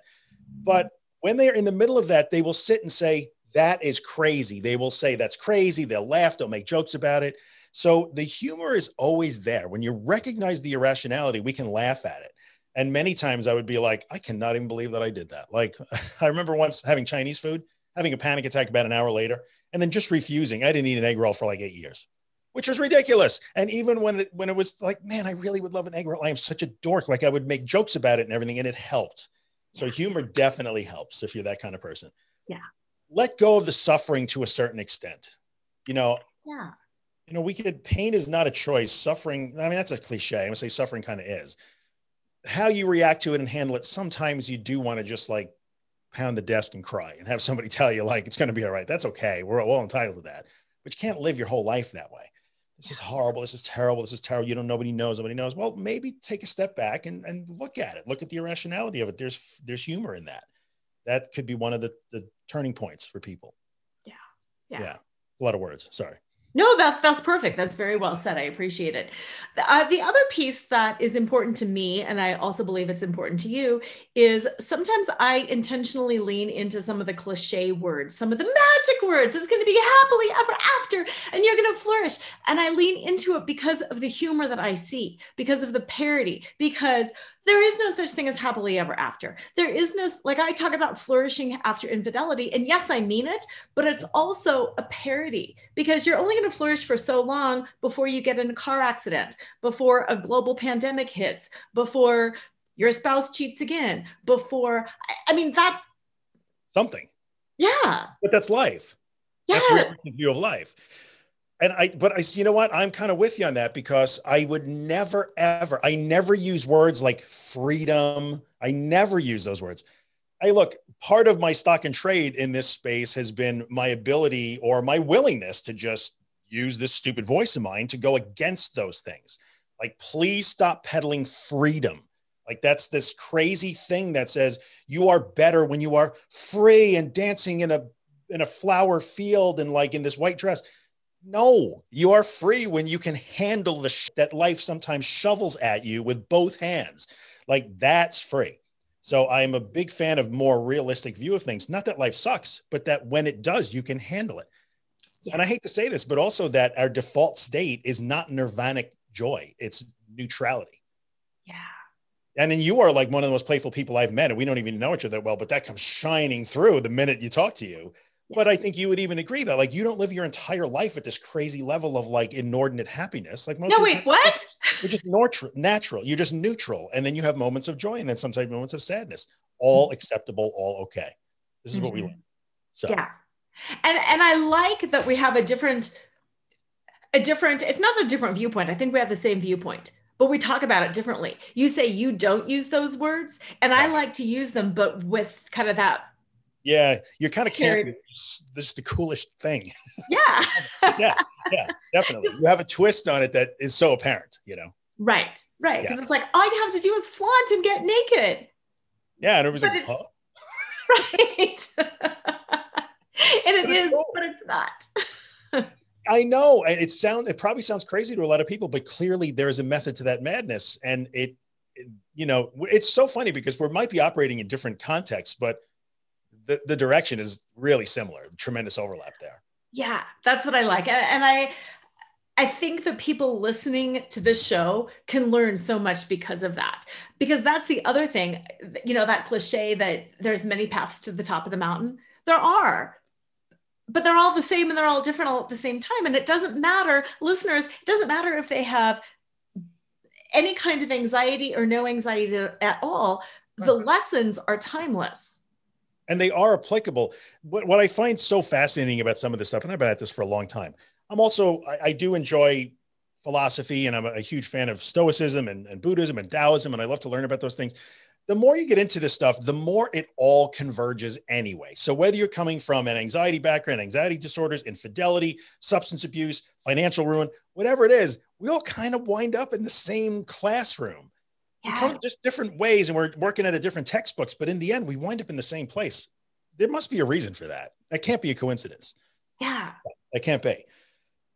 But when they're in the middle of that, they will sit and say, that is crazy. They will say that's crazy. They'll laugh. They'll make jokes about it. So the humor is always there. When you recognize the irrationality, we can laugh at it. And many times I would be like, I cannot even believe that I did that. Like *laughs* I remember once having Chinese food having a panic attack about an hour later, and then just refusing. I didn't eat an egg roll for like eight years, which was ridiculous. And even when it, when it was like, man, I really would love an egg roll. I am such a dork. Like I would make jokes about it and everything, and it helped. So humor definitely helps if you're that kind of person. Yeah. Let go of the suffering to a certain extent. You know. Yeah. You know, we could pain is not a choice. Suffering, I mean, that's a cliche. I'm gonna say suffering kind of is. How you react to it and handle it, sometimes you do want to just like pound the desk and cry and have somebody *laughs* tell you like it's going to be all right. That's okay. We're all entitled to that. But you can't live your whole life that way. This is horrible. This is terrible. This is terrible. You don't. Nobody knows. Nobody knows. Well, maybe take a step back and, and look at it. Look at the irrationality of it. There's there's humor in that. That could be one of the, the turning points for people. Yeah. Yeah. Yeah. A lot of words. Sorry. No, that's that's perfect. That's very well said. I appreciate it. Uh, the other piece that is important to me, and I also believe it's important to you, is sometimes I intentionally lean into some of the cliche words, some of the magic words. It's going to be happily ever after, and you're going to flourish. And I lean into it because of the humor that I see, because of the parody, because there is no such thing as happily ever after. There is no, like I talk about flourishing after infidelity. And yes, I mean it, but it's also a parody because you're only going to flourish for so long before you get in a car accident, before a global pandemic hits, before your spouse cheats again, before, I mean, that. Something. Yeah. But that's life. Yeah. That's realistic view of life and I, but I, you know what? I'm kind of with you on that because I would never, ever, I never use words like freedom. I never use those words. I look, part of my stock and trade in this space has been my ability or my willingness to just use this stupid voice of mine to go against those things. Like, please stop peddling freedom. Like, that's this crazy thing that says you are better when you are free and dancing in a, in a flower field and like in this white dress no, you are free when you can handle the sh- that life sometimes shovels at you with both hands. Like that's free. So I'm a big fan of more realistic view of things. Not that life sucks, but that when it does, you can handle it. Yeah. And I hate to say this, but also that our default state is not nirvanic joy; it's neutrality. Yeah. And then you are like one of the most playful people I've met, and we don't even know each other that well, but that comes shining through the minute you talk to you. But I think you would even agree that like you don't live your entire life at this crazy level of like inordinate happiness. Like most No, wait, what? You're just natural, natural. You're just neutral. And then you have moments of joy and then sometimes moments of sadness. All mm-hmm. acceptable, all okay. This is mm-hmm. what we mm-hmm. learn. So yeah. And and I like that we have a different, a different, it's not a different viewpoint. I think we have the same viewpoint but we talk about it differently. You say you don't use those words, and I like to use them, but with kind of that yeah, you're kind of campy. This is the coolest thing. *laughs* Yeah. yeah, yeah, definitely. *laughs* You have a twist on it that is so apparent, you know. Right, right. Because yeah. it's like all you have to do is flaunt and get naked. Yeah, and it was but like, it, huh? *laughs* right. and it is, cool. but it's not. I know it sound it probably sounds crazy to a lot of people, but clearly there is a method to that madness, and it, it you know, it's so funny because we might be operating in different contexts, but the, the direction is really similar tremendous overlap there yeah that's what i like and, i I think that people listening to this show can learn so much because of that. Because that's the other thing, you know, that cliche that there's many paths to the top of the mountain. There are, but they're all the same and they're all different all at the same time. And it doesn't matter, listeners, it doesn't matter if they have any kind of anxiety or no anxiety at all. The lessons are timeless and they are applicable. What, what I find so fascinating about some of this stuff, and I've been at this for a long time, I'm also, I, I do enjoy philosophy and I'm a, huge fan of Stoicism and, and, Buddhism and Taoism, and I love to learn about those things. The more you get into this stuff, the more it all converges anyway. So, whether you're coming from an anxiety background, anxiety disorders, infidelity, substance abuse, financial ruin, whatever it is, we all kind of wind up in the same classroom yeah. come just different ways and we're working at a different textbooks, but in the end, we wind up in the same place. There must be a reason for that. That can't be a coincidence. Yeah. That can't be.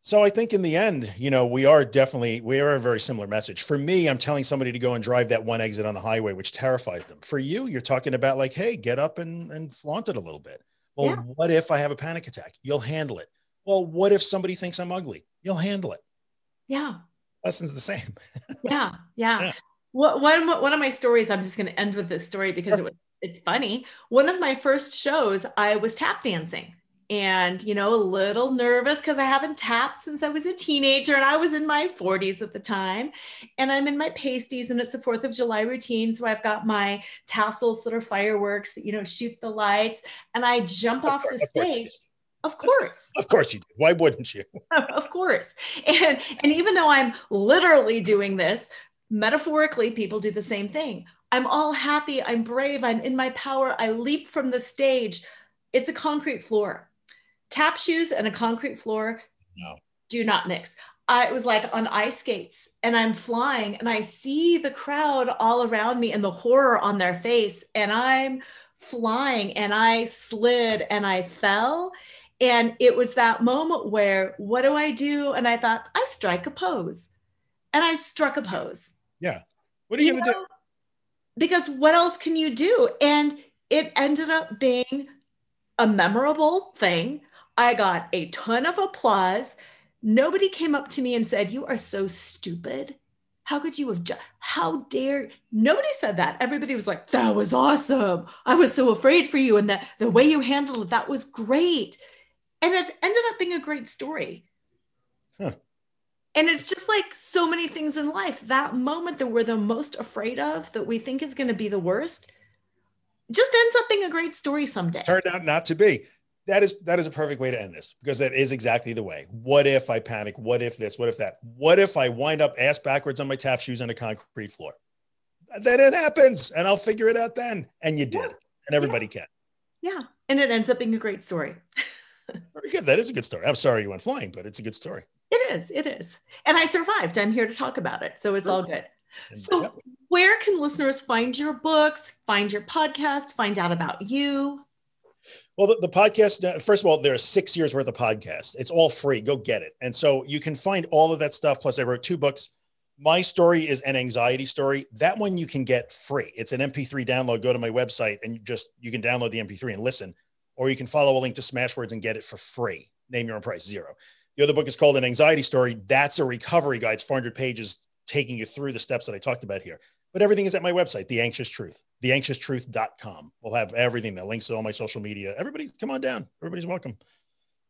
So I think in the end, you know, we are definitely we are a very similar message. For me, I'm telling somebody to go and drive that one exit on the highway, which terrifies them. For you, you're talking about like, hey, get up and, and flaunt it a little bit. Well, yeah. what if I have a panic attack? You'll handle it. Well, what if somebody thinks I'm ugly? You'll handle it. Yeah. Lesson's the same. *laughs* yeah. Yeah. yeah one, one of my stories, I'm just going to end with this story because it was, it's funny. One of my first shows, I was tap dancing and, you know, a little nervous because I haven't tapped since I was a teenager and I was in my 40s at the time. And I'm in my pasties and it's a 4th of July routine. So I've got my tassels that are fireworks that, you know, shoot the lights. And I jump of off the stage. Of course. of course you do. Why wouldn't you? *laughs* of course. And and even though I'm literally doing this Metaphorically, people do the same thing. I'm all happy. I'm brave. I'm in my power. I leap from the stage. It's a concrete floor. Tap shoes and a concrete floor no. do not mix. I was like on ice skates and I'm flying and I see the crowd all around me and the horror on their face. And I'm flying and I slid and I fell And it was that moment where, what do I do? And I thought, I strike a pose. And I struck a pose. Yeah. What are you, you going to do? Because what else can you do? And it ended up being a memorable thing. I got a ton of applause. Nobody came up to me and said, You are so stupid. How could you have, ju- how dare, nobody said that. Everybody was like, That was awesome. I was so afraid for you. And that the way you handled it, that was great. And it ended up being a great story. And it's just like so many things in life. That moment that we're the most afraid of, that we think is going to be the worst, just ends up being a great story someday. Turned out not to be. That is that is a perfect way to end this because that is exactly the way. What if I panic? What if this? What if that? What if I wind up ass backwards on my tap shoes on a concrete floor? Then it happens, and I'll figure it out then. And you did, yeah. and everybody yeah. can. Yeah, and it ends up being a great story. *laughs* Very good. That is a good story. I'm sorry you went flying, but it's a good story. It is. It is. And I survived. I'm here to talk about it. So it's all good. So, yep. where can listeners find your books, find your podcast, find out about you? Well, the, the, podcast, first of all, there are six years worth of podcasts. It's all free. Go get it. And so you can find all of that stuff. Plus, I wrote two books. My story is an anxiety story. That one you can get free. It's an MP3 download. Go to my website and just you can download the MP3 and listen, or you can follow a link to Smashwords and get it for free. Name your own price, zero. The other book is called An Anxiety Story. That's a recovery guide. It's 400 pages taking you through the steps that I talked about here. But everything is at my website, The Anxious Truth, theanxioustruth.com. We'll have everything, the links to all my social media. Everybody come on down. Everybody's welcome.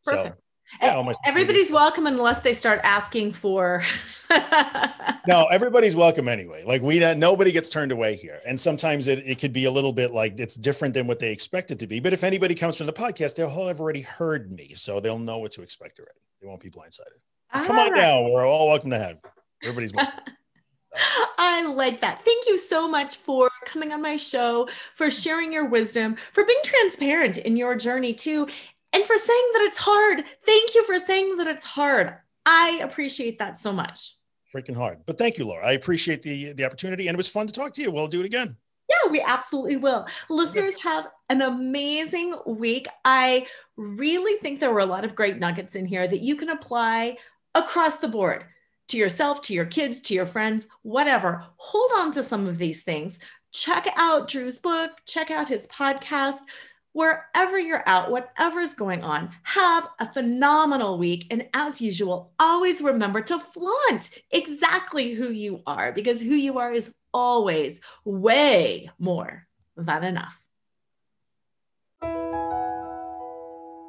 Perfect. So, yeah, everybody's media. welcome unless they start asking for *laughs* no everybody's welcome anyway like we nobody gets turned away here and sometimes it, it could be a little bit like it's different than what they expect it to be but if anybody comes from the podcast they'll have already heard me so they'll know what to expect already they won't be blindsided all come on down we're all welcome to have everybody's welcome *laughs* I like that. Thank you so much for coming on my show, for sharing your wisdom, for being transparent in your journey too, and for saying that it's hard. Thank you for saying that it's hard. I appreciate that so much. Freaking hard. But thank you, Laura. I appreciate the the opportunity and it was fun to talk to you. We'll do it again. Yeah, we absolutely will. Listeners have an amazing week. I really think there were a lot of great nuggets in here that you can apply across the board to yourself, to your kids, to your friends, whatever. Hold on to some of these things. Check out Drew's book, check out his podcast. Wherever you're out, whatever's going on, have a phenomenal week. And as usual, always remember to flaunt exactly who you are because who you are is always way more than enough.